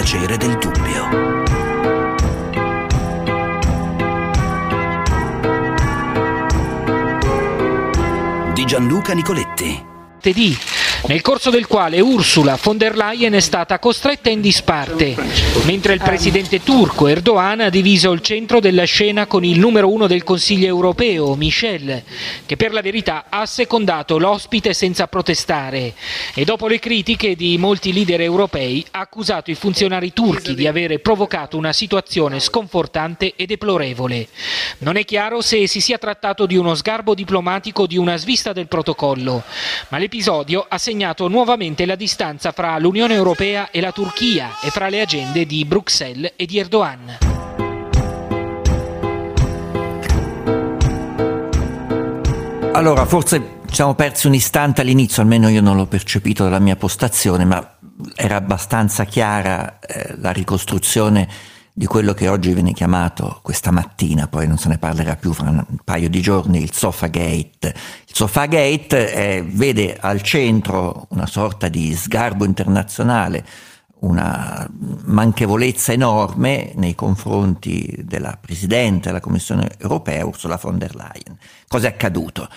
piacere del dubbio. Di Gianluca Nicoletti nel corso del quale Ursula von der Leyen è stata costretta in disparte, mentre il presidente turco Erdogan ha diviso il centro della scena con il numero uno del Consiglio europeo, Michel, che per la verità ha secondato l'ospite senza protestare e dopo le critiche di molti leader europei ha accusato i funzionari turchi di avere provocato una situazione sconfortante e deplorevole. Non è chiaro se si sia trattato di uno sgarbo diplomatico o di una svista del protocollo, ma l'episodio ha segnato nuovamente la distanza fra l'Unione Europea e la Turchia e fra le agende di Bruxelles e di Erdogan. Allora, forse ci siamo persi un istante all'inizio, almeno io non l'ho percepito dalla mia postazione, ma era abbastanza chiara eh, la ricostruzione di quello che oggi viene chiamato questa mattina, poi non se ne parlerà più fra un paio di giorni, il Sofagate. Il Sofagate eh, vede al centro una sorta di sgarbo internazionale, una manchevolezza enorme nei confronti della Presidente della Commissione europea, Ursula von der Leyen. Cosa è accaduto?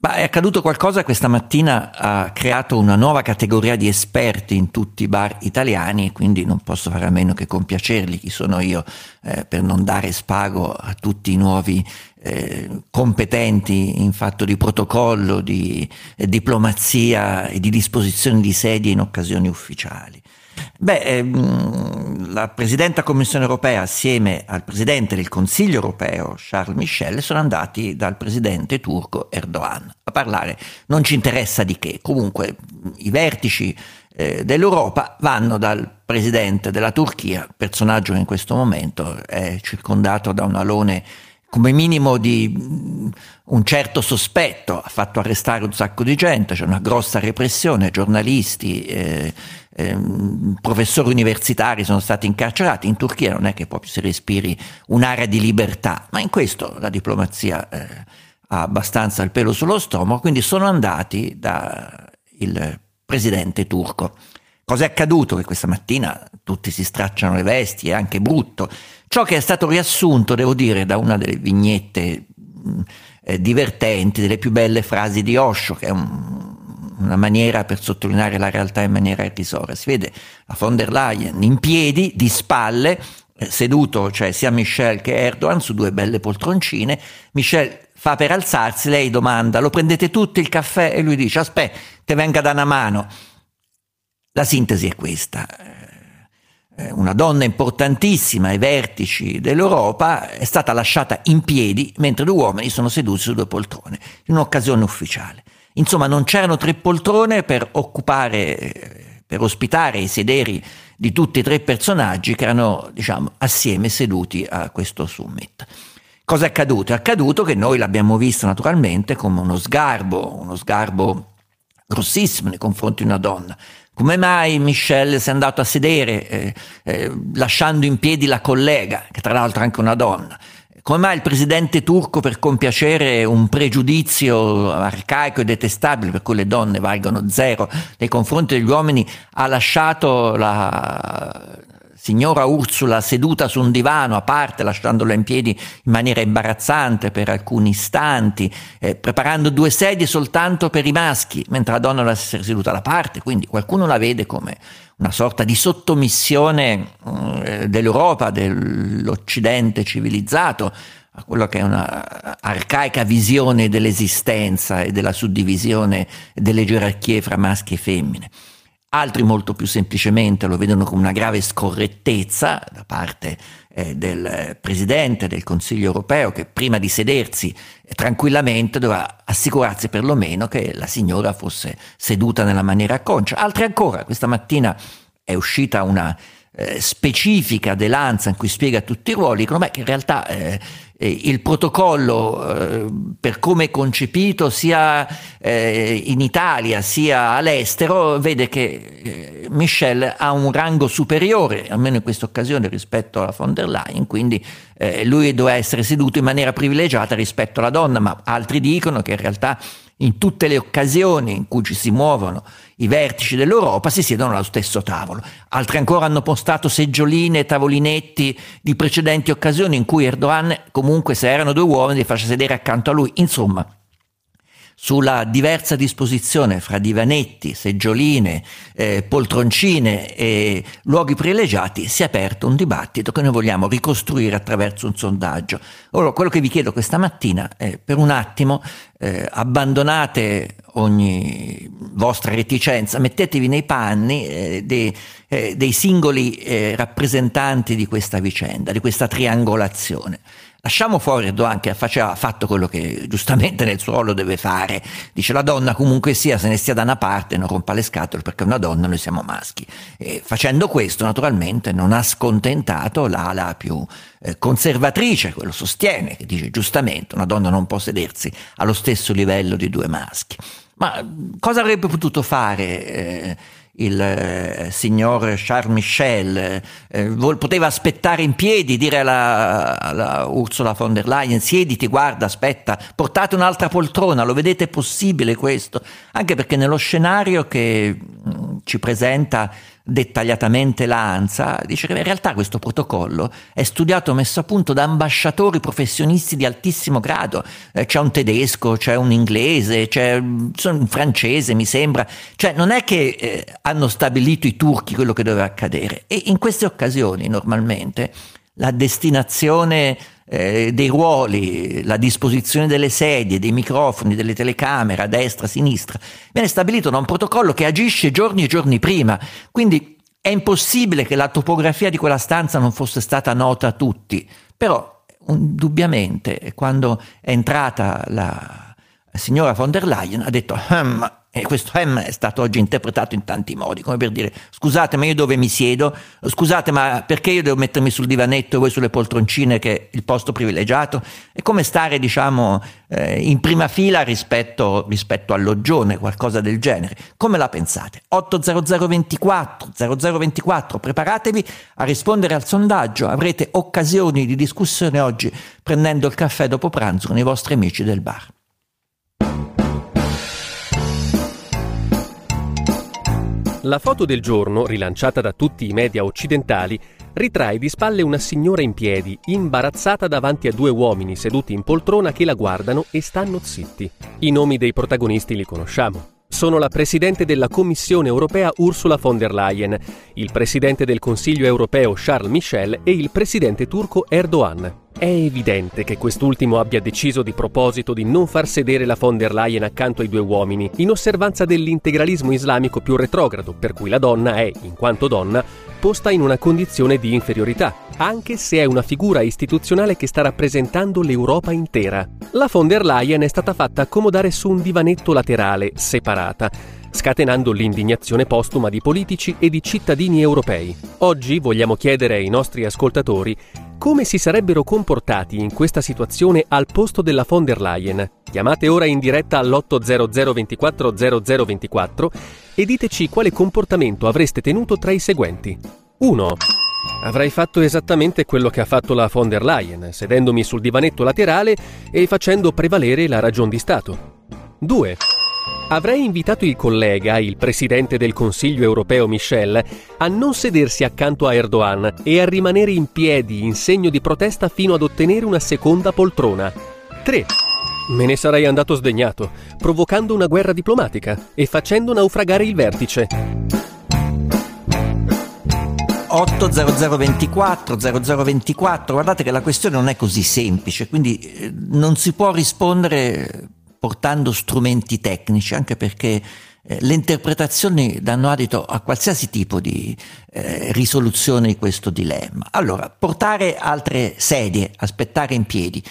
Ma è accaduto qualcosa questa mattina, ha creato una nuova categoria di esperti in tutti i bar italiani e quindi non posso fare a meno che compiacerli, chi sono io eh, per non dare spago a tutti i nuovi eh, competenti in fatto di protocollo, di eh, diplomazia e di disposizione di sedie in occasioni ufficiali. Beh, ehm, la Presidenta Commissione europea assieme al Presidente del Consiglio europeo Charles Michel sono andati dal Presidente turco Erdogan a parlare. Non ci interessa di che, comunque i vertici eh, dell'Europa vanno dal Presidente della Turchia, personaggio che in questo momento è circondato da un alone come minimo di un certo sospetto, ha fatto arrestare un sacco di gente, c'è una grossa repressione, giornalisti, eh, Ehm, professori universitari sono stati incarcerati, in Turchia non è che proprio si respiri un'area di libertà, ma in questo la diplomazia eh, ha abbastanza il pelo sullo stomaco, quindi sono andati dal presidente turco. Cos'è accaduto? Che questa mattina tutti si stracciano le vesti, è anche brutto. Ciò che è stato riassunto, devo dire, da una delle vignette mh, eh, divertenti, delle più belle frasi di Osho, che è un una maniera per sottolineare la realtà in maniera irrisoria. Si vede la von der Leyen in piedi, di spalle, eh, seduto, cioè sia Michel che Erdogan, su due belle poltroncine. Michel fa per alzarsi, lei domanda, lo prendete tutti il caffè? E lui dice, aspetta, te venga da una mano. La sintesi è questa. Eh, una donna importantissima ai vertici dell'Europa è stata lasciata in piedi mentre due uomini sono seduti su due poltrone, in un'occasione ufficiale. Insomma, non c'erano tre poltrone per occupare, per ospitare i sederi di tutti e tre i personaggi che erano, diciamo, assieme seduti a questo summit. Cosa è accaduto? È accaduto che noi l'abbiamo visto naturalmente come uno sgarbo, uno sgarbo grossissimo nei confronti di una donna. Come mai Michelle si è andato a sedere eh, eh, lasciando in piedi la collega, che tra l'altro è anche una donna? Come mai il presidente turco, per compiacere un pregiudizio arcaico e detestabile per cui le donne valgono zero nei confronti degli uomini, ha lasciato la signora Ursula seduta su un divano a parte, lasciandola in piedi in maniera imbarazzante per alcuni istanti, eh, preparando due sedie soltanto per i maschi, mentre la donna deve essere seduta da parte, quindi qualcuno la vede come una sorta di sottomissione eh, dell'Europa, dell'Occidente civilizzato, a quello che è una arcaica visione dell'esistenza e della suddivisione delle gerarchie fra maschi e femmine. Altri molto più semplicemente lo vedono come una grave scorrettezza da parte eh, del Presidente del Consiglio europeo che prima di sedersi eh, tranquillamente doveva assicurarsi perlomeno che la signora fosse seduta nella maniera concia. Altri ancora, questa mattina è uscita una eh, specifica delanza in cui spiega tutti i ruoli, che in realtà eh, il protocollo eh, per come è concepito sia eh, in Italia sia all'estero vede che eh, Michel ha un rango superiore, almeno in questa occasione rispetto alla von der Leyen, quindi lui doveva essere seduto in maniera privilegiata rispetto alla donna, ma altri dicono che in realtà in tutte le occasioni in cui ci si muovono i vertici dell'Europa si siedono allo stesso tavolo. Altri ancora hanno postato seggioline e tavolinetti di precedenti occasioni in cui Erdogan comunque se erano due uomini li faceva sedere accanto a lui. Insomma, sulla diversa disposizione fra divanetti, seggioline, eh, poltroncine e luoghi privilegiati si è aperto un dibattito che noi vogliamo ricostruire attraverso un sondaggio. Ora, quello che vi chiedo questa mattina è per un attimo eh, abbandonate ogni vostra reticenza, mettetevi nei panni eh, dei, eh, dei, singoli eh, rappresentanti di questa vicenda, di questa triangolazione. Lasciamo fuori Erdogan che ha fatto quello che giustamente nel suo ruolo deve fare. Dice la donna comunque sia, se ne stia da una parte, non rompa le scatole perché è una donna, noi siamo maschi. E facendo questo naturalmente non ha scontentato l'ala più eh, conservatrice, quello sostiene, che dice giustamente una donna non può sedersi allo stesso livello di due maschi. Ma cosa avrebbe potuto fare? Eh, il eh, signor Charles Michel, eh, poteva aspettare in piedi, dire alla, alla, Ursula von der Leyen, siediti, guarda, aspetta, portate un'altra poltrona, lo vedete possibile questo? Anche perché nello scenario che mh, mm, ci presenta dettagliatamente l'ANSA, dice che in realtà questo protocollo è studiato, messo a punto da ambasciatori professionisti di altissimo grado. Eh, c'è un tedesco, c'è un inglese, c'è un francese, mi sembra. Cioè non è che eh, hanno stabilito i turchi quello che doveva accadere. E in queste occasioni normalmente la destinazione eh, dei ruoli, la disposizione delle sedie, dei microfoni, delle telecamere a destra, a sinistra, viene stabilito da un protocollo che agisce giorni e giorni prima. Quindi è impossibile che la topografia di quella stanza non fosse stata nota a tutti. Però, indubbiamente, quando è entrata la signora von der Leyen, ha detto, e questo M è stato oggi interpretato in tanti modi, come per dire scusate ma io dove mi siedo? Scusate ma perché io devo mettermi sul divanetto e voi sulle poltroncine che è il posto privilegiato? È come stare diciamo eh, in prima fila rispetto, rispetto all'oggione, qualcosa del genere. Come la pensate? 80024 0024, preparatevi a rispondere al sondaggio, avrete occasioni di discussione oggi prendendo il caffè dopo pranzo con i vostri amici del bar. La foto del giorno, rilanciata da tutti i media occidentali, ritrae di spalle una signora in piedi, imbarazzata davanti a due uomini seduti in poltrona che la guardano e stanno zitti. I nomi dei protagonisti li conosciamo. Sono la Presidente della Commissione europea Ursula von der Leyen, il Presidente del Consiglio europeo Charles Michel e il Presidente turco Erdogan. È evidente che quest'ultimo abbia deciso di proposito di non far sedere la von der Leyen accanto ai due uomini, in osservanza dell'integralismo islamico più retrogrado, per cui la donna è, in quanto donna, posta in una condizione di inferiorità, anche se è una figura istituzionale che sta rappresentando l'Europa intera. La von der Leyen è stata fatta accomodare su un divanetto laterale, separata, scatenando l'indignazione postuma di politici e di cittadini europei. Oggi vogliamo chiedere ai nostri ascoltatori come si sarebbero comportati in questa situazione al posto della von der Leyen? Chiamate ora in diretta all'800 24 0024 e diteci quale comportamento avreste tenuto tra i seguenti. 1. Avrei fatto esattamente quello che ha fatto la von der Leyen, sedendomi sul divanetto laterale e facendo prevalere la ragion di Stato. 2. Avrei invitato il collega, il presidente del Consiglio europeo Michel, a non sedersi accanto a Erdogan e a rimanere in piedi in segno di protesta fino ad ottenere una seconda poltrona. 3. Me ne sarei andato sdegnato, provocando una guerra diplomatica e facendo naufragare il vertice. 80024 0024 guardate che la questione non è così semplice quindi eh, non si può rispondere portando strumenti tecnici, anche perché eh, le interpretazioni danno adito a qualsiasi tipo di eh, risoluzione di questo dilemma. Allora, portare altre sedie, aspettare in piedi,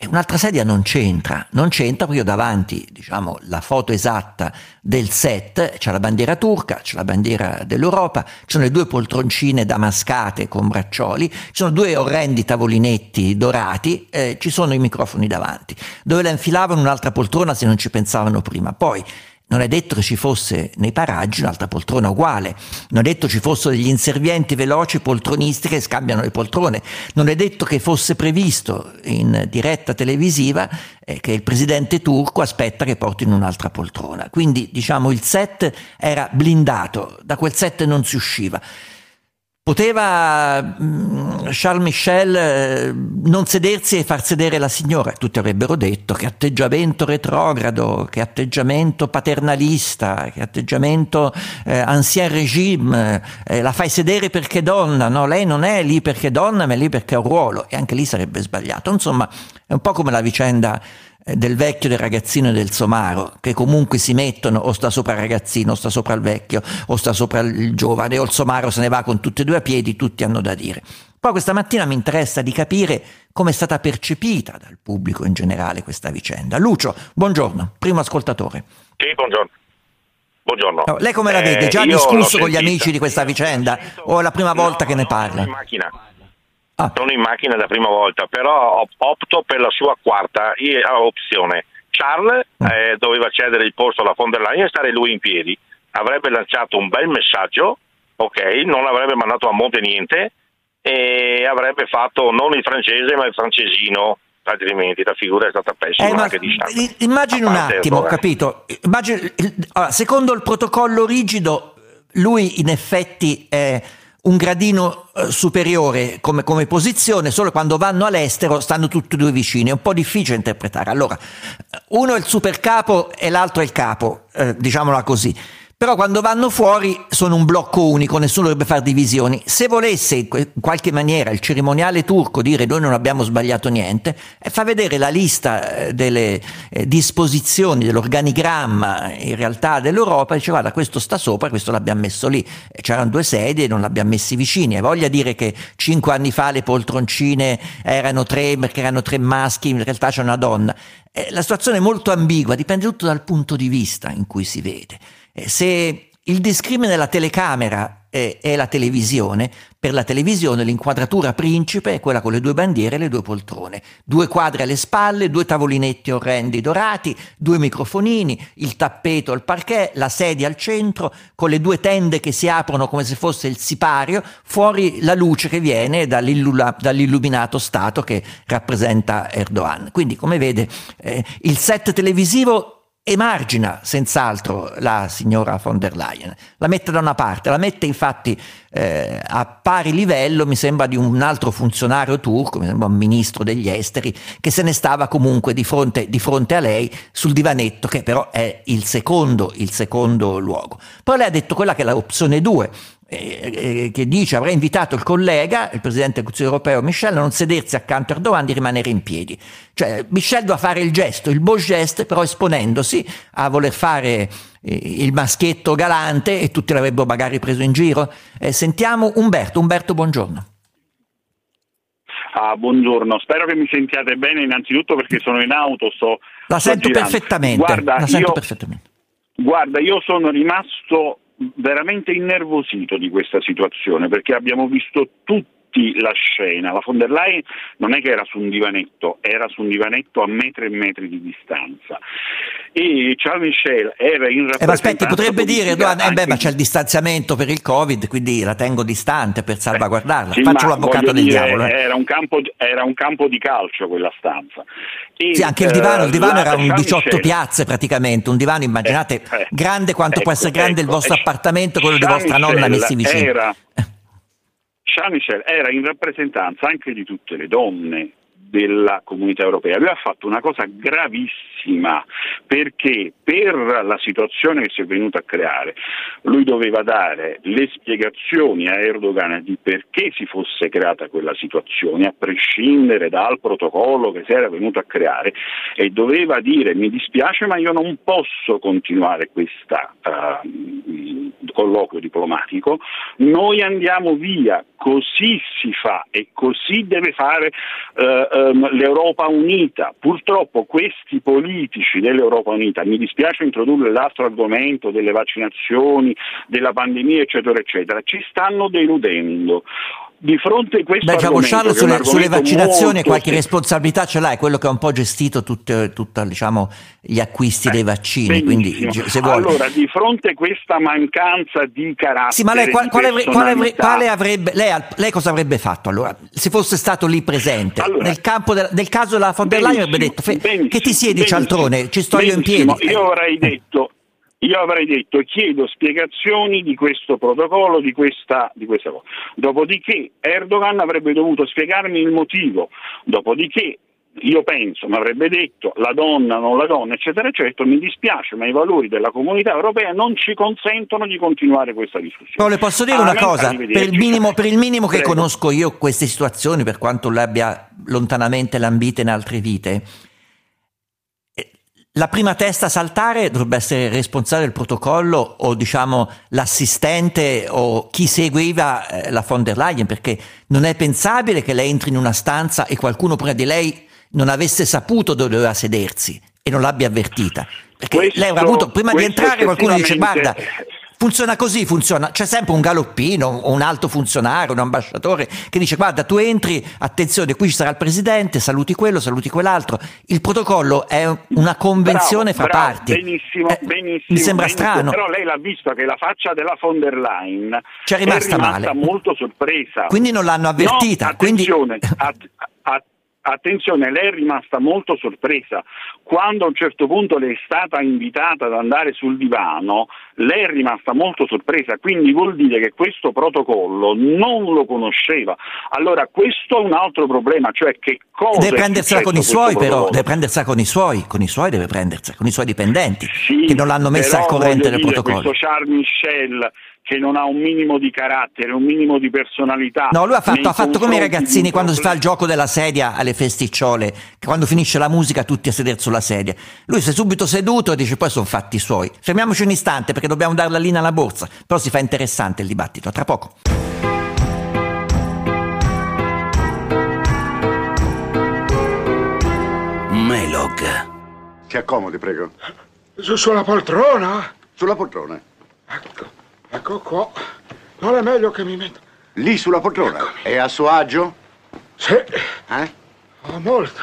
Un'altra sedia non c'entra, non c'entra perché davanti, diciamo, la foto esatta del set, c'è la bandiera turca, c'è la bandiera dell'Europa, ci sono le due poltroncine damascate con braccioli, ci sono due orrendi tavolinetti dorati, eh, ci sono i microfoni davanti. Dove la infilavano un'altra poltrona se non ci pensavano prima? Poi non è detto che ci fosse nei paraggi un'altra poltrona uguale, non è detto ci fossero degli inservienti veloci poltronisti che scambiano le poltrone, non è detto che fosse previsto in diretta televisiva eh, che il presidente turco aspetta che portino un'altra poltrona. Quindi diciamo il set era blindato, da quel set non si usciva. Poteva mm, Charles Michel eh, non sedersi e far sedere la signora, tutti avrebbero detto che atteggiamento retrogrado, che atteggiamento paternalista, che atteggiamento eh, ancien regime, eh, la fai sedere perché donna, no? Lei non è lì perché donna, ma è lì perché ha un ruolo e anche lì sarebbe sbagliato. Insomma, è un po' come la vicenda del vecchio, del ragazzino e del somaro, che comunque si mettono o sta sopra il ragazzino, o sta sopra il vecchio, o sta sopra il giovane, o il somaro se ne va con tutti e due a piedi, tutti hanno da dire. Poi questa mattina mi interessa di capire come è stata percepita dal pubblico in generale questa vicenda. Lucio, buongiorno, primo ascoltatore. Sì, buongiorno. Buongiorno. No, lei come la vede? Già eh, discusso con gli amici di questa vicenda o è la prima volta no, che ne parla? In macchina. Ah. Sono in macchina la prima volta, però opto per la sua quarta opzione. Charles mm. eh, doveva cedere il posto alla von der Leyen e stare lui in piedi. Avrebbe lanciato un bel messaggio, ok, non avrebbe mandato a monte niente e avrebbe fatto non il francese ma il francesino altrimenti la figura è stata pessima eh, anche di Charles. Immagino un attimo, ho capito. Immagino, allora, secondo il protocollo rigido, lui in effetti è un gradino eh, superiore come, come, posizione, solo quando vanno all'estero stanno tutti e due vicini, è un po' difficile interpretare. Allora, uno è il supercapo e l'altro è il capo, eh, diciamola così. Però quando vanno fuori sono un blocco unico, nessuno dovrebbe fare divisioni. Se volesse in qualche maniera il cerimoniale turco dire noi non abbiamo sbagliato niente, eh, fa vedere la lista eh, delle eh, disposizioni dell'organigramma in realtà dell'Europa dice guarda questo sta sopra, questo l'abbiamo messo lì. C'erano due sedie e non l'abbiamo messi vicini. E voglia dire che cinque anni fa le poltroncine erano tre perché erano tre maschi, in realtà c'è una donna. La situazione è molto ambigua, dipende tutto dal punto di vista in cui si vede. Eh, se il discrimine della telecamera è, è, la televisione, per la televisione l'inquadratura principe è quella con le due bandiere e le due poltrone, due quadri alle spalle, due tavolinetti orrendi dorati, due microfonini, il tappeto al parquet, la sedia al centro, con le due tende che si aprono come se fosse il sipario, fuori la luce che viene dall'illuminato stato che rappresenta Erdogan. Quindi, come vede, eh, il set televisivo emargina senz'altro la signora von der Leyen, la mette da una parte, la mette infatti eh, a pari livello, mi sembra, di un altro funzionario turco, mi sembra un ministro degli esteri, che se ne stava comunque di fronte, di fronte a lei sul divanetto, che però è il secondo, il secondo luogo. Poi lei ha detto quella che è l'opzione 2, eh, che dice avrei invitato il collega, il presidente del Consiglio europeo Michel, a non sedersi accanto a Erdogan, di rimanere in piedi. Cioè Michel doveva fare il gesto, il beau geste, però esponendosi a voler fare eh, il maschietto galante e tutti l'avrebbero magari preso in giro. Eh, sentiamo Umberto. Umberto, buongiorno. Ah, buongiorno, spero che mi sentiate bene innanzitutto perché sono in auto, sto... La sento perfettamente. Guarda, la sento io, perfettamente. Guarda, io sono rimasto veramente innervosito di questa situazione perché abbiamo visto tutti la scena. La von der Leyen non è che era su un divanetto, era su un divanetto a metri e metri di distanza. E Charles Michel era in rappresentanza... Eh, ma aspetti, potrebbe dire, eh beh, ma c'è il distanziamento per il Covid, quindi la tengo distante per salvaguardarla. Sì, Faccio l'avvocato del dire, diavolo. Eh. Era, un campo, era, un campo, di calcio quella stanza. E, sì, anche il divano, il divano era un 18 Michel, piazze praticamente, un divano immaginate eh, eh, grande quanto ecco, può essere grande ecco, il vostro appartamento, quello di vostra nonna messi vicino. Era, Charles Michel era in rappresentanza anche di tutte le donne della comunità europea. Lui ha fatto una cosa gravissima perché per la situazione che si è venuta a creare lui doveva dare le spiegazioni a Erdogan di perché si fosse creata quella situazione, a prescindere dal protocollo che si era venuto a creare e doveva dire mi dispiace ma io non posso continuare questo uh, colloquio diplomatico, noi andiamo via, così si fa e così deve fare uh, um, l'Europa Unita. Purtroppo questi politici dell'Europa Unita, mi dispiace introdurre l'altro argomento delle vaccinazioni, della pandemia, eccetera, eccetera, ci stanno deludendo di fronte a questo Beh, diciamo, Charles, sulle, sulle vaccinazioni qualche sì. responsabilità ce l'hai, quello che ha un po' gestito tutti diciamo, gli acquisti eh, dei vaccini. Quindi, se vuole. Allora, di fronte a questa mancanza di carattere. Sì, ma lei, qual, quale, quale, quale, avrebbe, lei, lei, cosa avrebbe fatto allora? Se fosse stato lì presente, allora, nel, de, nel, caso della von der Leyen avrebbe detto: Che ti siedi, cialtrone? Ci sto io in piedi. Io avrei detto io avrei detto chiedo spiegazioni di questo protocollo, di questa, di questa cosa. Dopodiché Erdogan avrebbe dovuto spiegarmi il motivo, dopodiché io penso, mi avrebbe detto la donna, non la donna, eccetera, eccetera, mi dispiace, ma i valori della comunità europea non ci consentono di continuare questa discussione. No, le posso dire ah, una cosa, per il, minimo, per il minimo, che Prego. conosco io queste situazioni, per quanto le abbia lontanamente lambite in altre vite, la prima testa a saltare dovrebbe essere il responsabile del protocollo o diciamo l'assistente o chi seguiva eh, la von der Leyen perché non è pensabile che lei entri in una stanza e qualcuno prima di lei non avesse saputo dove doveva sedersi e non l'abbia avvertita. Perché questo, lei avrà avuto, prima di entrare qualcuno dice guarda Funziona così, funziona. C'è sempre un galoppino, un alto funzionario, un ambasciatore che dice guarda tu entri, attenzione, qui ci sarà il presidente, saluti quello, saluti quell'altro. Il protocollo è una convenzione bravo, fra bravo, parti. Benissimo, eh, benissimo. Mi sembra benissimo, strano. Però lei l'ha visto che la faccia della von der Leyen C'è rimasta, è rimasta male. molto sorpresa. Quindi non l'hanno avvertita. No, attenzione, quindi... att- att- attenzione, lei è rimasta molto sorpresa. Quando a un certo punto le è stata invitata ad andare sul divano, lei è rimasta molto sorpresa, quindi vuol dire che questo protocollo non lo conosceva. Allora questo è un altro problema, cioè che cosa... Deve prendersela con i suoi però, deve prendersela con i suoi, con i suoi deve prendersela, con i suoi dipendenti, sì, che non l'hanno messa al corrente del protocollo. Questo Charles Michel che non ha un minimo di carattere, un minimo di personalità. No, lui ha fatto, ha fatto come i ragazzini quando si fa il gioco della sedia alle festicciole, che quando finisce la musica tutti a sedere sulla sedia. Lui si è subito seduto e dice poi sono fatti suoi. Fermiamoci un istante perché dobbiamo dare la linea alla borsa, però si fa interessante il dibattito. Tra poco. Melog. Si accomodi, prego. Su, sulla poltrona? Sulla poltrona. Ecco. Ecco qua. Non è meglio che mi metto. Lì sulla poltrona? Eccomi. È a suo agio? Sì. Eh? Oh, molto.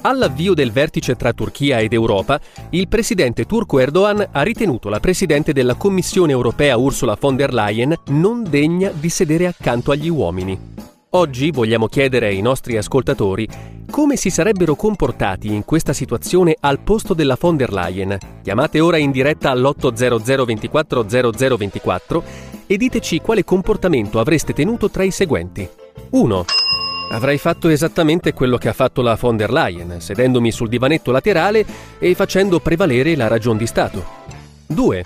All'avvio del vertice tra Turchia ed Europa, il presidente turco Erdogan ha ritenuto la presidente della Commissione europea Ursula von der Leyen non degna di sedere accanto agli uomini. Oggi vogliamo chiedere ai nostri ascoltatori come si sarebbero comportati in questa situazione al posto della von der Leyen. Chiamate ora in diretta all'800 24 0024 e diteci quale comportamento avreste tenuto tra i seguenti. 1. Avrei fatto esattamente quello che ha fatto la von der Leyen, sedendomi sul divanetto laterale e facendo prevalere la ragion di Stato. 2.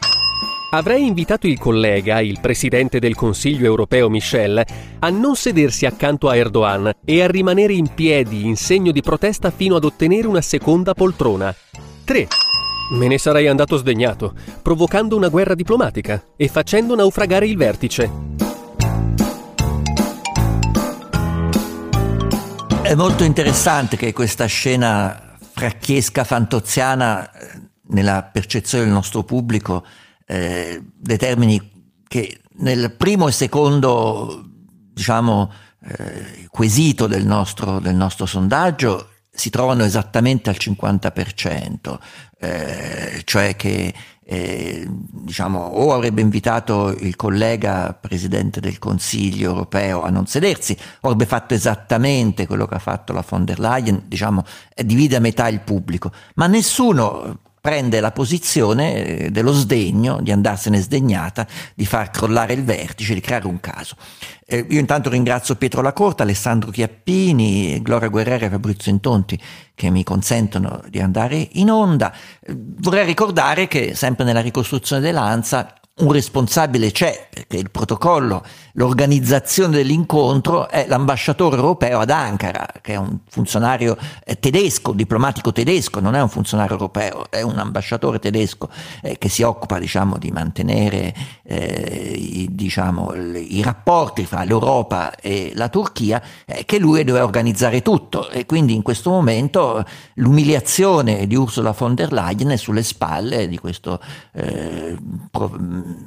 Avrei invitato il collega, il presidente del Consiglio europeo Michel, a non sedersi accanto a Erdogan e a rimanere in piedi in segno di protesta fino ad ottenere una seconda poltrona. 3. Me ne sarei andato sdegnato, provocando una guerra diplomatica e facendo naufragare il vertice. È molto interessante che questa scena fracchiesca fantoziana eh, nella percezione del nostro pubblico eh, determini che nel primo e secondo diciamo, eh, quesito del nostro, del nostro sondaggio si trovano esattamente al 50%, eh, cioè che eh, diciamo, o avrebbe invitato il collega presidente del Consiglio europeo a non sedersi, o avrebbe fatto esattamente quello che ha fatto la von der Leyen, diciamo, divide a metà il pubblico, ma nessuno prende la posizione eh, dello sdegno, di andarsene sdegnata, di far crollare il vertice, di creare un caso. Eh, io intanto ringrazio Pietro Lacorta, Alessandro Chiappini, Gloria Guerrera e Fabrizio Intonti che mi consentono di andare in onda. Eh, vorrei ricordare che sempre nella ricostruzione dell'ANSA un responsabile c'è, perché il protocollo, l'organizzazione dell'incontro è l'ambasciatore europeo ad Ankara, che è un funzionario eh, tedesco, diplomatico tedesco, non è un funzionario europeo, è un ambasciatore tedesco eh, che si occupa diciamo, di mantenere eh, i, diciamo, i, rapporti fra l'Europa e la Turchia, eh, che lui deve organizzare tutto. E quindi in questo momento l'umiliazione di Ursula von der Leyen è sulle spalle di questo eh,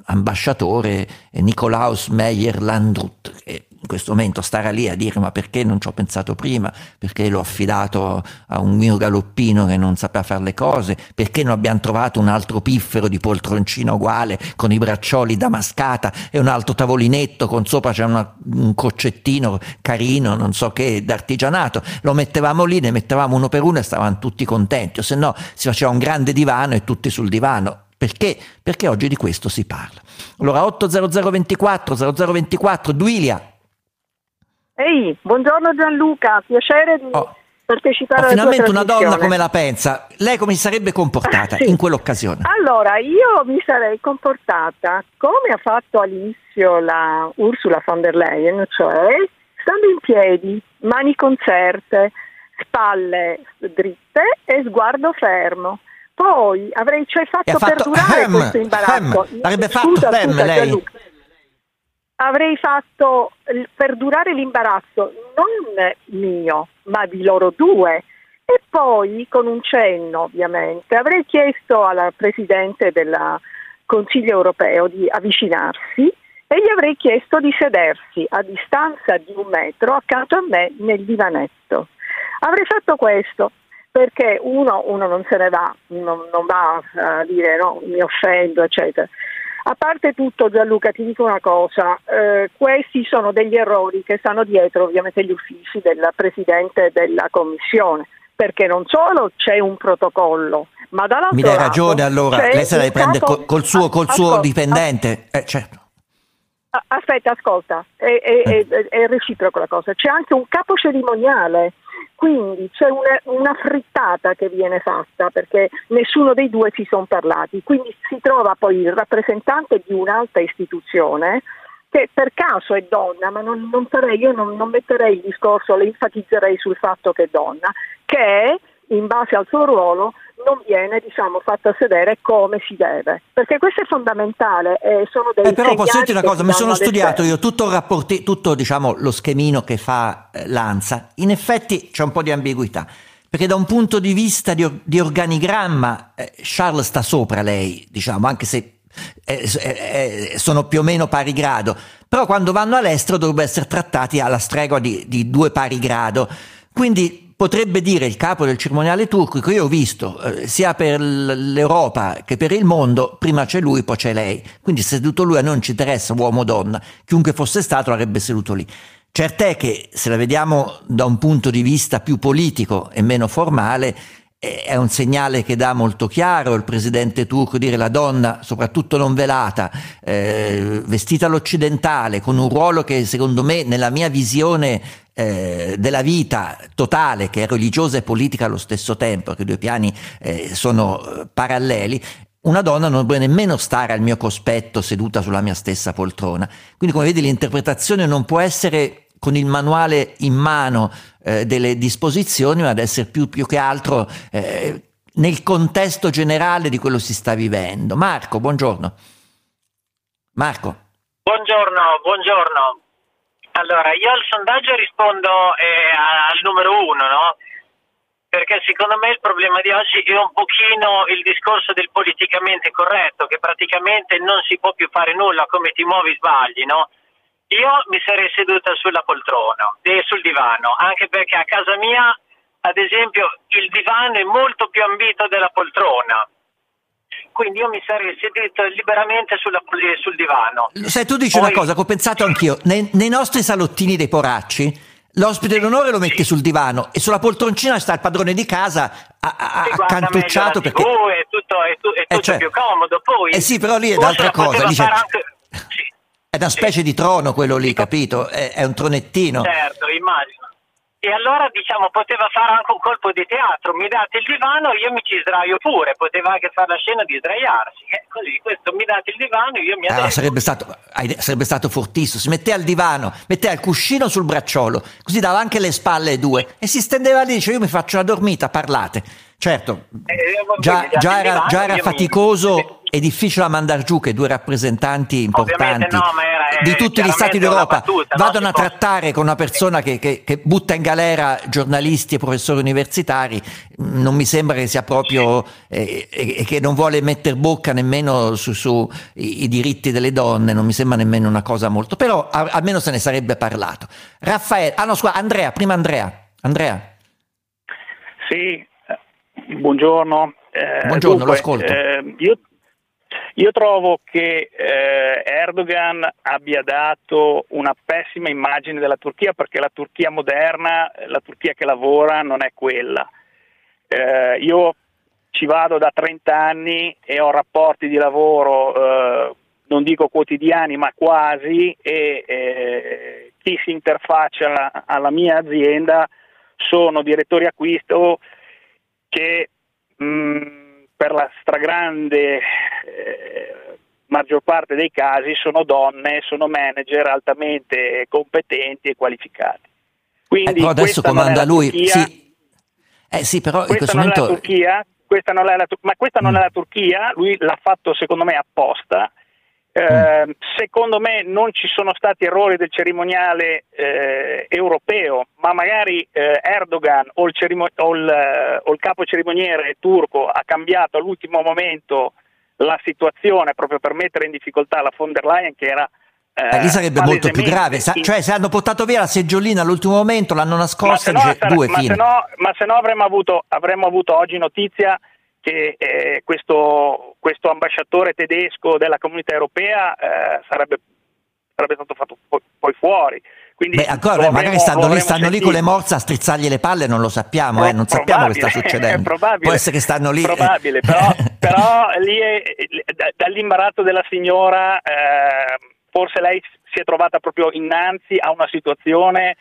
ambasciatore Nicolaus Meyer Landrut, che in questo momento starà lì a dire ma perché non ci ho pensato prima, perché l'ho affidato a un mio galoppino che non sapeva fare le cose, perché non abbiamo trovato un altro piffero di poltroncina uguale con i braccioli damascata e un altro tavolinetto con sopra c'è una, un croccettino carino, non so che, d'artigianato, lo mettevamo lì, ne mettevamo uno per uno e stavano tutti contenti, o se no si faceva un grande divano e tutti sul divano. Perché? Perché oggi di questo si parla. Allora 80024 0024 Duilia Ehi, buongiorno Gianluca, piacere di Oh. partecipare Ho alla finalmente una donna come la pensa. Lei come si sarebbe comportata Sì. in quell'occasione? Allora, io mi sarei comportata come ha fatto all'inizio la Ursula von der Leyen, cioè stando in piedi, mani concerte, spalle dritte e sguardo fermo. Poi avrei cioè fatto, fatto perdurare ehm, questo imbarazzo. ehm. Avrebbe Scusa, fatto ehm, scusa, lei? Gianluca. Avrei fatto perdurare l'imbarazzo non mio, ma di loro due. E poi, con un cenno ovviamente, avrei chiesto alla Presidente del Consiglio europeo di avvicinarsi e gli avrei chiesto di sedersi a distanza di un metro accanto a me nel divanetto. Avrei fatto questo perché uno, uno non se ne va, non, non va a dire no, mi offendo, eccetera. A parte tutto Gianluca ti dico una cosa, eh, questi sono degli errori che stanno dietro ovviamente gli uffici del Presidente della Commissione, perché non solo c'è un protocollo, ma dall'altro Mi dai ragione allora, lei se la riprende capo- col, suo, col Ah, suo ascolta, dipendente. Eh, certo. Aspetta, ascolta, è, è- è- è reciproco la cosa. C'è anche un capo cerimoniale, quindi c'è una, una frittata che viene fatta perché nessuno dei due si sono parlati. Quindi si trova poi il rappresentante di un'alta istituzione che per caso è donna, ma non, non sarei, io non, non metterei il discorso, le enfatizzerei sul fatto che è donna, che in base al suo ruolo non viene diciamo, fatta sedere come si deve, perché questo è fondamentale. eh, sono dei Eh, però posso dirti una cosa, mi sono studiato io tutto, il rapporti, tutto diciamo, lo schemino che fa eh, l'ANSA. In effetti c'è un po' di ambiguità, perché da un punto di vista di, di organigramma eh, Charles sta sopra lei, diciamo, anche se eh, eh, eh, sono più o meno pari grado, però quando vanno all'estero dovrebbero essere trattati alla stregua di, di due pari grado. Quindi potrebbe dire il capo del cerimoniale turco che io ho visto eh, sia per l'Europa che per il mondo, prima c'è lui, poi c'è lei. Quindi seduto lui a non ci interessa uomo o donna, chiunque fosse stato l'avrebbe seduto lì. Cert'è che se la vediamo da un punto di vista più politico e meno formale, è un segnale che dà molto chiaro il presidente turco dire la donna, soprattutto non velata, eh, vestita all'occidentale, con un ruolo che secondo me nella mia visione eh, della vita totale, che è religiosa e politica allo stesso tempo, che i due piani eh, sono eh, paralleli, una donna non dovrebbe nemmeno stare al mio cospetto seduta sulla mia stessa poltrona. Quindi, come vedi, l'interpretazione non può essere con il manuale in mano eh, delle disposizioni, ma ad essere più, più che altro eh, nel contesto generale di quello che si sta vivendo. Marco, buongiorno. Marco. Buongiorno, buongiorno. Allora, io al sondaggio rispondo eh, al numero uno, no? Perché secondo me il problema di oggi è un pochino il discorso del politicamente corretto, che praticamente non si può più fare nulla, come ti muovi sbagli, no? Io mi sarei seduta sulla poltrona, eh, sul divano, anche perché a casa mia, ad esempio, il divano è molto più ambito della poltrona. Quindi io mi sarei seduta liberamente sulla, eh, sul divano. Sai, tu dici Poi- una cosa che ho pensato anch'io. Nei, nei nostri salottini dei poracci, l'ospite d'onore lo metti sul divano e sulla poltroncina sta il padrone di casa accantucciato perché... TV, è tutto, è tu- è tutto cioè- più comodo. Poi, Eh sì, però lì è un'altra cosa, fare anche- Sì, È una specie di trono quello lì, capito? È, è un tronettino. certo, immagino. E allora diciamo poteva fare anche un colpo di teatro, mi date il divano, io mi ci sdraio pure, poteva anche fare la scena di sdraiarsi, eh, così questo mi date il divano, io mi Ah, adeguo. sarebbe, stato, sarebbe stato fortissimo. Si metteva al divano, metteva il cuscino sul bracciolo, così dava anche le spalle ai due e si stendeva lì, diceva io mi faccio una dormita, parlate. Certo, Eh, già, già era, divano, già era io mi- faticoso è difficile da mandare giù che due rappresentanti importanti no, era, eh, di tutti gli stati d'Europa battuta, no? vadano a trattare con una persona che, che- che butta in galera giornalisti e professori universitari. Non mi sembra che sia proprio eh, e e che non vuole metter bocca nemmeno su, su i, i diritti delle donne, non mi sembra nemmeno una cosa molto, però a- almeno se ne sarebbe parlato. Raffaele, ah no, scusa, Andrea, prima Andrea. Andrea, Sì, eh, buongiorno. Eh, Buongiorno, dunque, lo ascolto. eh, io, io trovo che eh, Erdogan abbia dato una pessima immagine della Turchia perché la Turchia moderna, la Turchia che lavora non è quella. Eh, io ci vado da 30 anni e ho rapporti di lavoro, eh, non dico quotidiani, ma quasi, e eh, chi si interfaccia alla, mia azienda sono direttori acquisto che mh, per la stragrande eh, maggior parte dei casi sono donne, sono manager altamente competenti e qualificati. Quindi però adesso comanda lui. Turchia, Sì. Eh sì, però in questo momento... Turchia, questa non è la ma questa non è la Turchia, lui l'ha fatto secondo me apposta. Eh, Secondo me non ci sono stati errori del cerimoniale eh, europeo, ma magari eh, Erdogan o il, cerimo- o il, eh, o il capo cerimoniere turco ha cambiato all'ultimo momento la situazione proprio per mettere in difficoltà la von der Leyen che era eh, Eh, lì sarebbe molto più grave, sa- cioè se hanno portato via la seggiolina all'ultimo momento, l'hanno ma nascosta se e no, dice sare- due ma fine. se no, ma se no avremmo, avuto, avremmo avuto oggi notizia che eh, questo, questo ambasciatore tedesco della comunità europea eh, sarebbe, sarebbe stato fatto poi, poi fuori. Quindi Beh, ancora, beh, magari stanno lì, stanno lì con le morse a strizzargli le palle, non lo sappiamo, eh, non sappiamo che sta succedendo. È probabile, Può essere che stanno lì. Probabile, però, però lì è- da- dall'imbarazzo della signora eh, forse lei si è trovata proprio innanzi a una situazione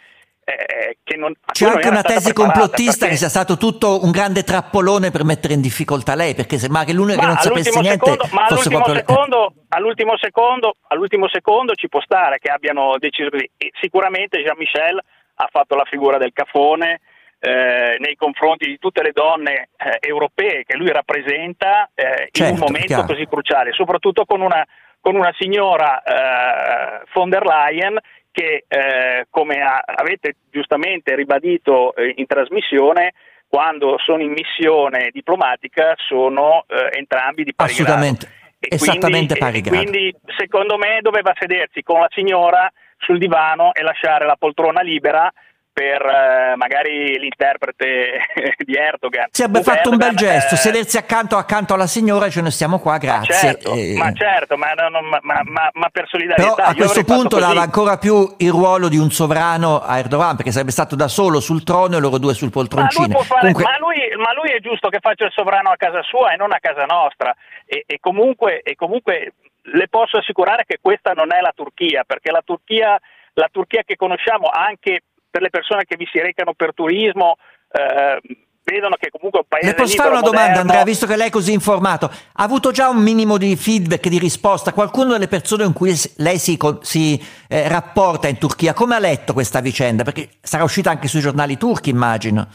eh, che non C'è anche una tesi complottista perché- che sia stato tutto un grande trappolone per mettere in difficoltà lei, perché sembra che l'unica che Ma non sapesse niente secondo, ma all'ultimo proprio secondo, all'ultimo, secondo, all'ultimo secondo ci può stare che abbiano deciso così. E sicuramente Jean-Michel ha fatto la figura del cafone eh, nei confronti di tutte le donne eh, europee che lui rappresenta eh, in Certo, un momento chiaro. così cruciale, soprattutto con una, con una signora eh, von der Leyen che, eh, come ha- avete giustamente ribadito eh, in trasmissione, quando sono in missione diplomatica sono eh, entrambi di pari grado. assolutamente, E esattamente quindi, pari grado. Quindi secondo me doveva sedersi con la signora sul divano e lasciare la poltrona libera per eh, magari l'interprete di Erdogan. Sì, abbia fatto un bel Erdogan, gesto, eh, sedersi accanto, accanto alla signora ce ne stiamo qua, ma grazie. certo, Eh, ma certo, ma, no, ma- ma- ma- ma per solidarietà. Però a questo punto dava ancora più il ruolo di un sovrano a Erdogan, perché sarebbe stato da solo sul trono e loro due sul Ma lui, poltroncino. fare- Comunque, ma, lui, ma lui è giusto che faccia il sovrano a casa sua e non a casa nostra. E, e comunque, e comunque le posso assicurare che questa non è la Turchia, perché la Turchia, la Turchia che conosciamo anche per le persone che vi si recano per turismo, eh, vedono che comunque è un paese Le posso fare una domanda, moderno. Andrea, visto che lei è così informato? Ha avuto già un minimo di feedback, di risposta? Qualcuno delle persone con cui lei si, si, eh, rapporta in Turchia, come ha letto questa vicenda? Perché sarà uscita anche sui giornali turchi, immagino.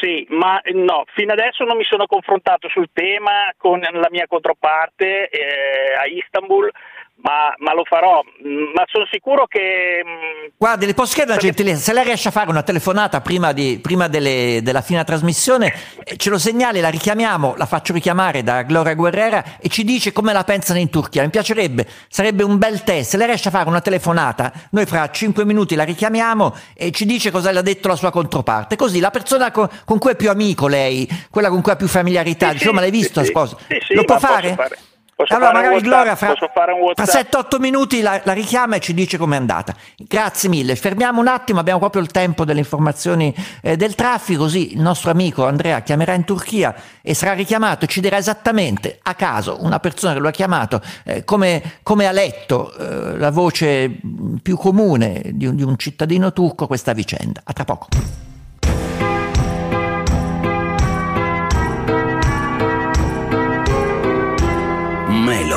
Sì, ma no, fino adesso non mi sono confrontato sul tema con la mia controparte eh, a Istanbul, ma, ma lo farò. Mm, Ma sono sicuro che... mm, Guardi, le posso chiedere una gentilezza, se lei riesce a fare una telefonata prima, di- prima delle- della fine trasmissione, eh, ce lo segnali, la richiamiamo, la faccio richiamare da Gloria Guerrera e ci dice come la pensano in Turchia. Mi piacerebbe, sarebbe un bel test. Se lei riesce a fare una telefonata, noi fra 5 minuti la richiamiamo e ci dice cosa le ha detto la sua controparte. Così la persona con, con cui è più amico lei, quella con cui ha più familiarità, Sì, dice, "Oh, ma l'hai visto sì, sposa? sì, sì, Lo può fare? fare- posso allora magari WhatsApp, Gloria fra, fra WhatsApp. 7-8 minuti la, la richiama e ci dice com'è andata. Grazie mille. Fermiamo un attimo, abbiamo proprio il tempo delle informazioni eh, del traffico, così il nostro amico Andrea chiamerà in Turchia e sarà richiamato e ci dirà esattamente a caso una persona che lo ha chiamato eh, come, come ha letto eh, la voce più comune di un, di un cittadino turco questa vicenda. A tra poco.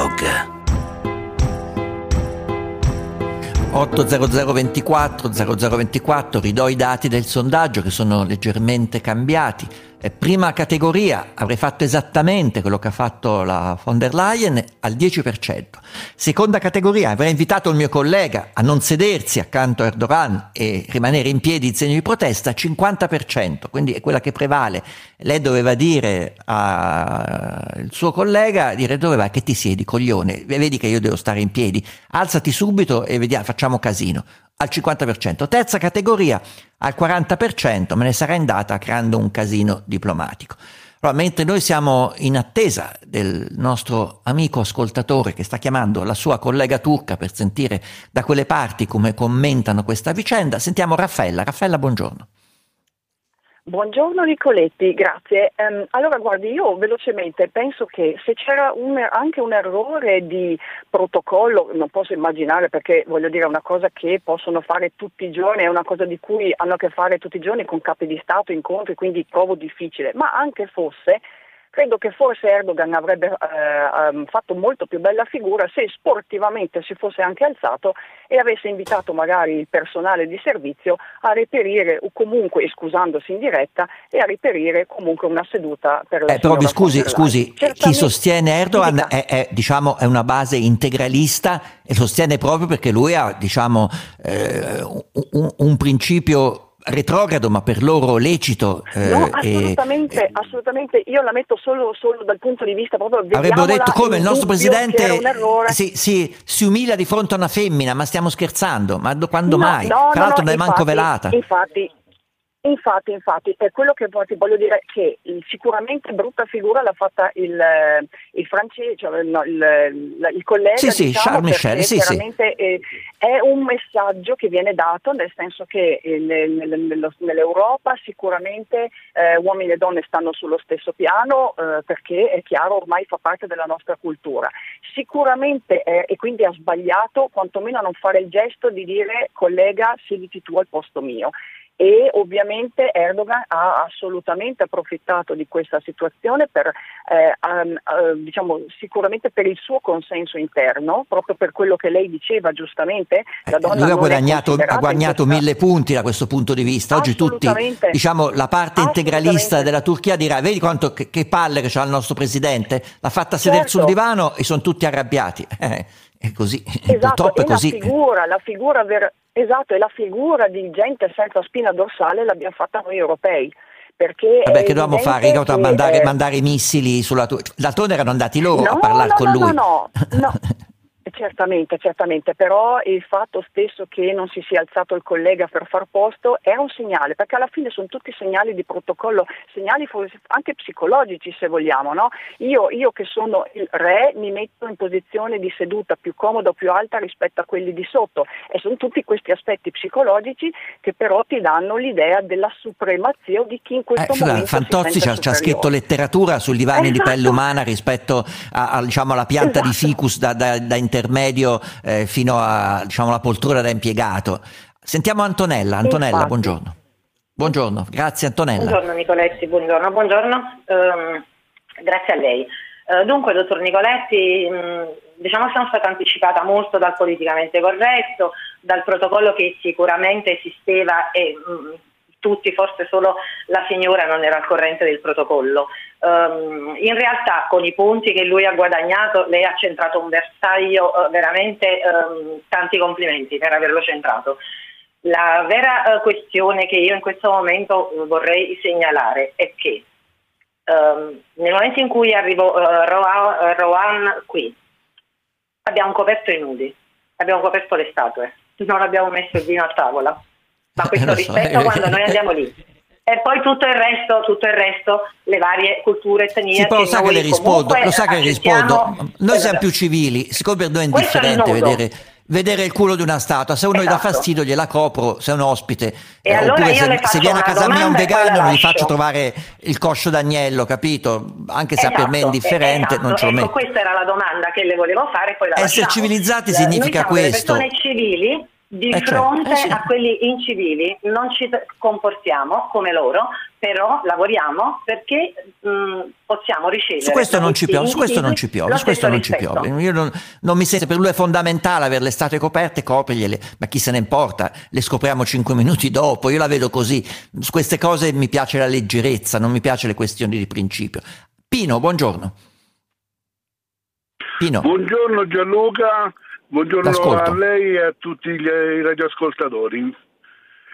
Melog. 80024 0024 ridò i dati del sondaggio che sono leggermente cambiati. Eh, prima categoria avrei fatto esattamente quello che ha fatto la von der Leyen al 10%. Seconda categoria avrei invitato il mio collega a non sedersi accanto a Erdogan e rimanere in piedi in segno di protesta 50%, quindi è quella che prevale. Lei doveva dire al suo collega, dire dove vai che ti siedi coglione, vedi che io devo stare in piedi, alzati subito e vediamo, facciamo casino al 50%. Terza categoria, al 40% me ne sarà andata creando un casino diplomatico. Allora, mentre noi siamo in attesa del nostro amico ascoltatore che sta chiamando la sua collega turca per sentire da quelle parti come commentano questa vicenda, sentiamo Raffaella. Raffaella, buongiorno. Buongiorno Nicoletti, grazie. Um, allora guardi, io velocemente penso che se c'era un, anche un errore di protocollo, non posso immaginare perché voglio dire è una cosa che possono fare tutti i giorni, è una cosa di cui hanno a che fare tutti i giorni con capi di Stato, incontri, quindi trovo difficile, ma anche fosse credo che forse Erdogan avrebbe eh, ehm, fatto molto più bella figura se sportivamente si fosse anche alzato e avesse invitato magari il personale di servizio a reperire o comunque, scusandosi in diretta, e a reperire comunque una seduta per la eh, Però mi scusi, scusi chi sostiene Erdogan è, è, diciamo, è, una base integralista e sostiene proprio perché lui ha diciamo, eh, un, un principio retrogrado ma per loro lecito. Eh, no, assolutamente, e, assolutamente, io la metto solo, solo, dal punto di vista proprio... Avrebbero detto come il nostro presidente si, si, si, umilia di fronte a una femmina, ma stiamo scherzando, ma quando no, mai? No, Tra l'altro non è manco velata. Infatti, Infatti, infatti, è quello che ti voglio dire che sicuramente brutta figura l'ha fatta il, il francese, cioè, no, il, il, collega. Sì, sì, diciamo, Charles Michel, sì, sì. È, è, un messaggio che viene dato nel senso che nell'Europa sicuramente eh, uomini e donne stanno sullo stesso piano eh, perché è chiaro ormai fa parte della nostra cultura. Sicuramente, è, e quindi ha sbagliato quantomeno a non fare il gesto di dire collega siediti tu al posto mio e ovviamente Erdogan ha assolutamente approfittato di questa situazione per, eh, um, uh, diciamo, sicuramente per il suo consenso interno, proprio per quello che lei diceva giustamente. La donna Lui ha guadagnato, ha guadagnato questa... mille punti da questo punto di vista. Oggi tutti, diciamo, la parte integralista della Turchia dirà, vedi quanto, che, che palle che c'ha il nostro presidente, l'ha fatta sedere certo. sul divano e sono tutti arrabbiati. Eh, è così, esatto, purtroppo è così. La figura, la figura ver- Esatto, e la figura di gente senza spina dorsale l'abbiamo fatta noi europei. Perché Vabbè, che dovevamo fare? Che, mandare, eh... mandare, missili sulla tua... D'altronde erano andati loro no, a parlare no, con no, lui. No, no, no. Certamente, certamente, però il fatto stesso che non si sia alzato il collega per far posto è un segnale, perché alla fine sono tutti segnali di protocollo, segnali anche psicologici se vogliamo. No? Io, io, che sono il re mi metto in posizione di seduta più comoda o più alta rispetto a quelli di sotto e sono tutti questi aspetti psicologici che però ti danno l'idea della supremazia di chi in questo eh, momento Fantozzi ci ha scritto letteratura sul divano esatto. di pelle umana rispetto a, a, diciamo, alla pianta esatto. di ficus da, da, da intervento intermedio eh, fino a diciamo, la poltrona da impiegato. Sentiamo Antonella. Antonella, Infatti. buongiorno. Buongiorno, grazie Antonella. Buongiorno Nicoletti, buongiorno. buongiorno. Um, grazie a lei. Uh, dunque, dottor Nicoletti, um, diciamo sono stata anticipata molto dal politicamente corretto, dal protocollo che sicuramente esisteva e um, tutti, forse solo la signora non era al corrente del protocollo. Um, in realtà con i punti che lui ha guadagnato lei ha centrato un bersaglio uh, veramente um, tanti complimenti per averlo centrato. La vera uh, questione che io in questo momento uh, vorrei segnalare è che um, nel momento in cui arrivò Rohan, Rohan qui abbiamo coperto i nudi, abbiamo coperto le statue, non abbiamo messo il vino a tavola ma questo rispetto quando noi andiamo lì. E poi tutto il resto, tutto il resto, le varie culture, etnie. Sì, però lo sa che le rispondo, lo sa che le rispondo. Noi siamo più civili, siccome per noi è indifferente vedere vedere il culo di una statua. Se uno esatto. gli dà esatto. fastidio, gliela copro. Se è un ospite, eh, allora oppure se, se, viene a casa mia un vegano, non gli faccio trovare il coscio d'agnello, capito? Anche se esatto. per me è esatto, indifferente, esatto. non ce lo ecco, Questa era la domanda che le volevo fare. Essere civilizzati significa Noi questo. Le persone civili di Eh, certo. fronte Eh, sì. a quelli incivili non ci comportiamo come loro, però lavoriamo perché mh, possiamo ricevere. Su questo non ci piove, su questo non ci piove, su questo non stesso ci rispetto. piove. Io non, non mi sento, per lui è fondamentale avere le statue coperte, coprigliele, ma chi se ne importa, le scopriamo cinque minuti dopo, io la vedo così. Su queste cose mi piace la leggerezza, non mi piace le questioni di principio. Pino, buongiorno. Pino. Buongiorno Gianluca, buongiorno L'ascolto. a lei e a tutti gli, i radioascoltatori.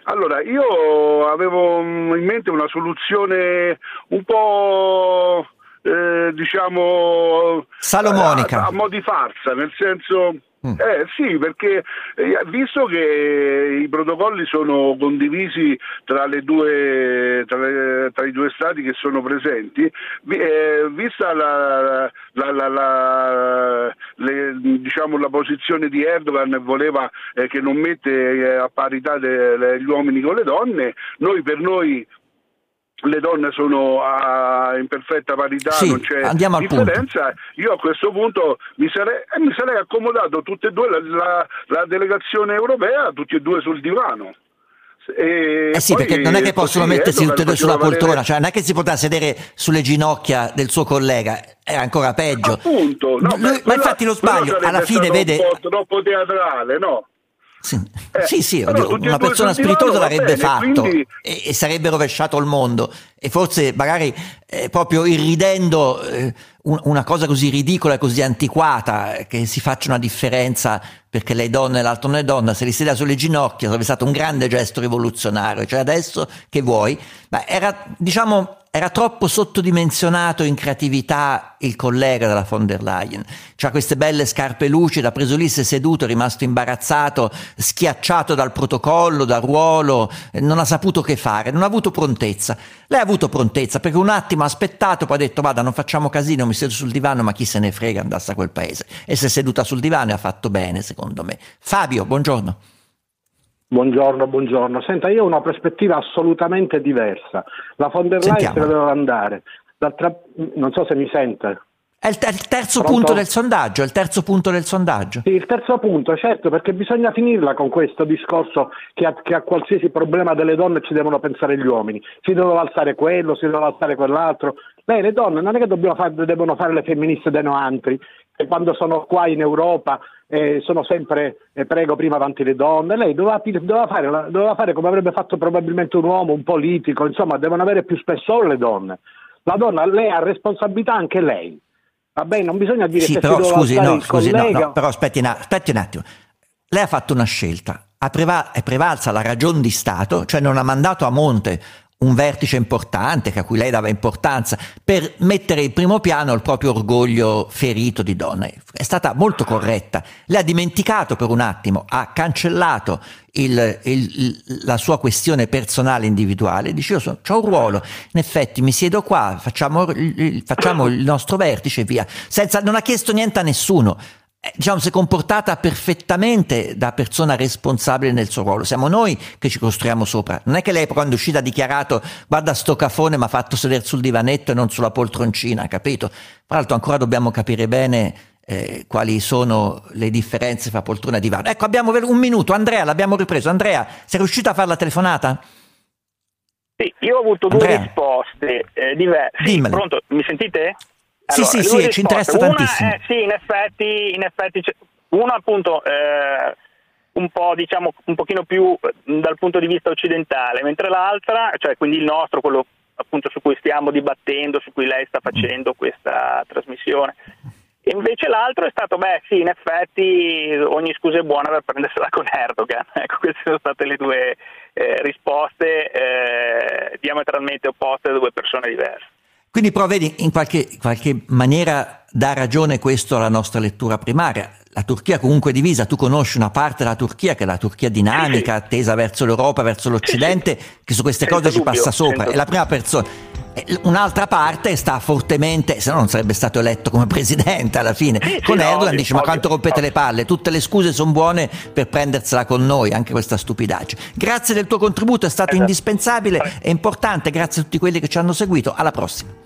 Allora, io avevo mm, in mente una soluzione un po' eh, diciamo Salomonica. a, a mo' di farsa, nel senso. Eh, sì, perché eh, visto che i protocolli sono condivisi tra, due, tra, le- tra i due stati che sono presenti, eh, vista la, la- la- le- diciamo, la posizione di Erdogan voleva eh, che non mette eh, a parità le- le- gli uomini con le donne, noi per noi le donne sono a- in perfetta parità, Sì, non c'è andiamo al punto. differenza. Io a questo punto mi sarei, eh, mi sarei accomodato tutte e due la, la- la delegazione europea, tutti e due sul divano. E Eh sì, perché non è che possono mettersi tutte e due sulla valere- poltrona, cioè non è che si potrà sedere sulle ginocchia del suo collega, è ancora peggio. Appunto, no, Lui- beh, ma infatti lo sbaglio, alla fine vede... un po' troppo teatrale, no? Sì, Eh, sì, sì, oddio, una persona spiritosa l'avrebbe bene, fatto quindi- e, e sarebbe rovesciato il mondo e forse magari eh, proprio irridendo eh, un- una cosa così ridicola e così antiquata eh, che si faccia una differenza perché lei è donna e l'altro non è donna, se li sedeva sulle ginocchia sarebbe stato un grande gesto rivoluzionario, cioè adesso che vuoi? Ma era, diciamo, era troppo sottodimensionato in creatività il collega della von der Leyen. C'ha queste belle scarpe lucide, ha preso lì, si è seduto, è rimasto imbarazzato, schiacciato dal protocollo, dal ruolo, non ha saputo che fare, non ha avuto prontezza. Lei ha avuto prontezza perché un attimo ha aspettato, poi ha detto vada non facciamo casino, mi siedo sul divano, ma chi se ne frega, andasse a quel paese. E si è seduta sul divano e ha fatto bene, secondo me. Fabio, buongiorno. Buongiorno, buongiorno. Senta, io ho una prospettiva assolutamente diversa. La von der Leyen Sentiamo. se ne doveva andare. D'altra- Non so se mi sente. È il, ter- il terzo Pronto? punto del sondaggio, il terzo punto del sondaggio. Sì, il terzo punto, certo, perché bisogna finirla con questo discorso che a, che a qualsiasi problema delle donne ci devono pensare gli uomini. Si doveva alzare quello, si doveva alzare quell'altro. Lei, le donne, non è che dobbiamo fare- devono fare le femministe dei noantri, che quando sono qua in Europa eh, sono sempre eh, prego prima avanti le donne. Lei doveva, doveva fare, doveva fare come avrebbe fatto probabilmente un uomo, un politico, insomma, devono avere più spessore le donne. La donna, lei ha responsabilità anche lei. Va bene, non bisogna dire Sì, che però scusi, no, scusi, no, no, però aspetti, un- aspetti un attimo. Lei ha fatto una scelta, ha preva- è prevalsa la ragione di Stato, cioè non ha mandato a monte un vertice importante a cui lei dava importanza per mettere in primo piano il proprio orgoglio ferito di donna. È stata molto corretta. Lei ha dimenticato per un attimo, ha cancellato il- il- la sua questione personale individuale. Dice io sono, ho un ruolo, in effetti mi siedo qua, facciamo, facciamo il nostro vertice e via. Senza, non ha chiesto niente a nessuno. Eh, Diciamo, si è comportata perfettamente da persona responsabile nel suo ruolo. Siamo noi che ci costruiamo sopra. Non è che lei quando è uscita ha dichiarato guarda sto cafone mi ha fatto sedere sul divanetto e non sulla poltroncina, capito? Tra l'altro ancora dobbiamo capire bene eh, quali sono le differenze fra poltrona e divano. Ecco, abbiamo un minuto. Andrea, l'abbiamo ripreso. Andrea, sei riuscita a fare la telefonata? Sì, io ho avuto due Andrea. risposte eh, diverse. Dimmele. Pronto, mi sentite? Sì, sì, due sì, ci interessa Una tantissimo. è- sì, in effetti, in effetti una appunto eh, un po' diciamo un pochino più eh, dal punto di vista occidentale, mentre l'altra, cioè quindi il nostro, quello appunto su cui stiamo dibattendo, su cui lei sta facendo questa trasmissione. E invece l'altro è stato, beh sì, in effetti ogni scusa è buona per prendersela con Erdogan. Ecco, queste sono state le due eh, risposte eh, diametralmente opposte da due persone diverse. Quindi però vedi, in qualche, qualche maniera dà ragione questo alla nostra lettura primaria. La Turchia comunque è divisa, tu conosci una parte della Turchia che è la Turchia dinamica, tesa verso l'Europa, verso l'Occidente, che su queste Senza cose ci passa sopra. E la prima persona. Un'altra parte sta fortemente, se no non sarebbe stato eletto come presidente alla fine. con no, Erdogan ovvio, dice: Ma quanto rompete le palle? Tutte le scuse sono buone per prendersela con noi, anche questa stupidaggine. Grazie del tuo contributo, è stato indispensabile e importante. Grazie a tutti quelli che ci hanno seguito. Alla prossima.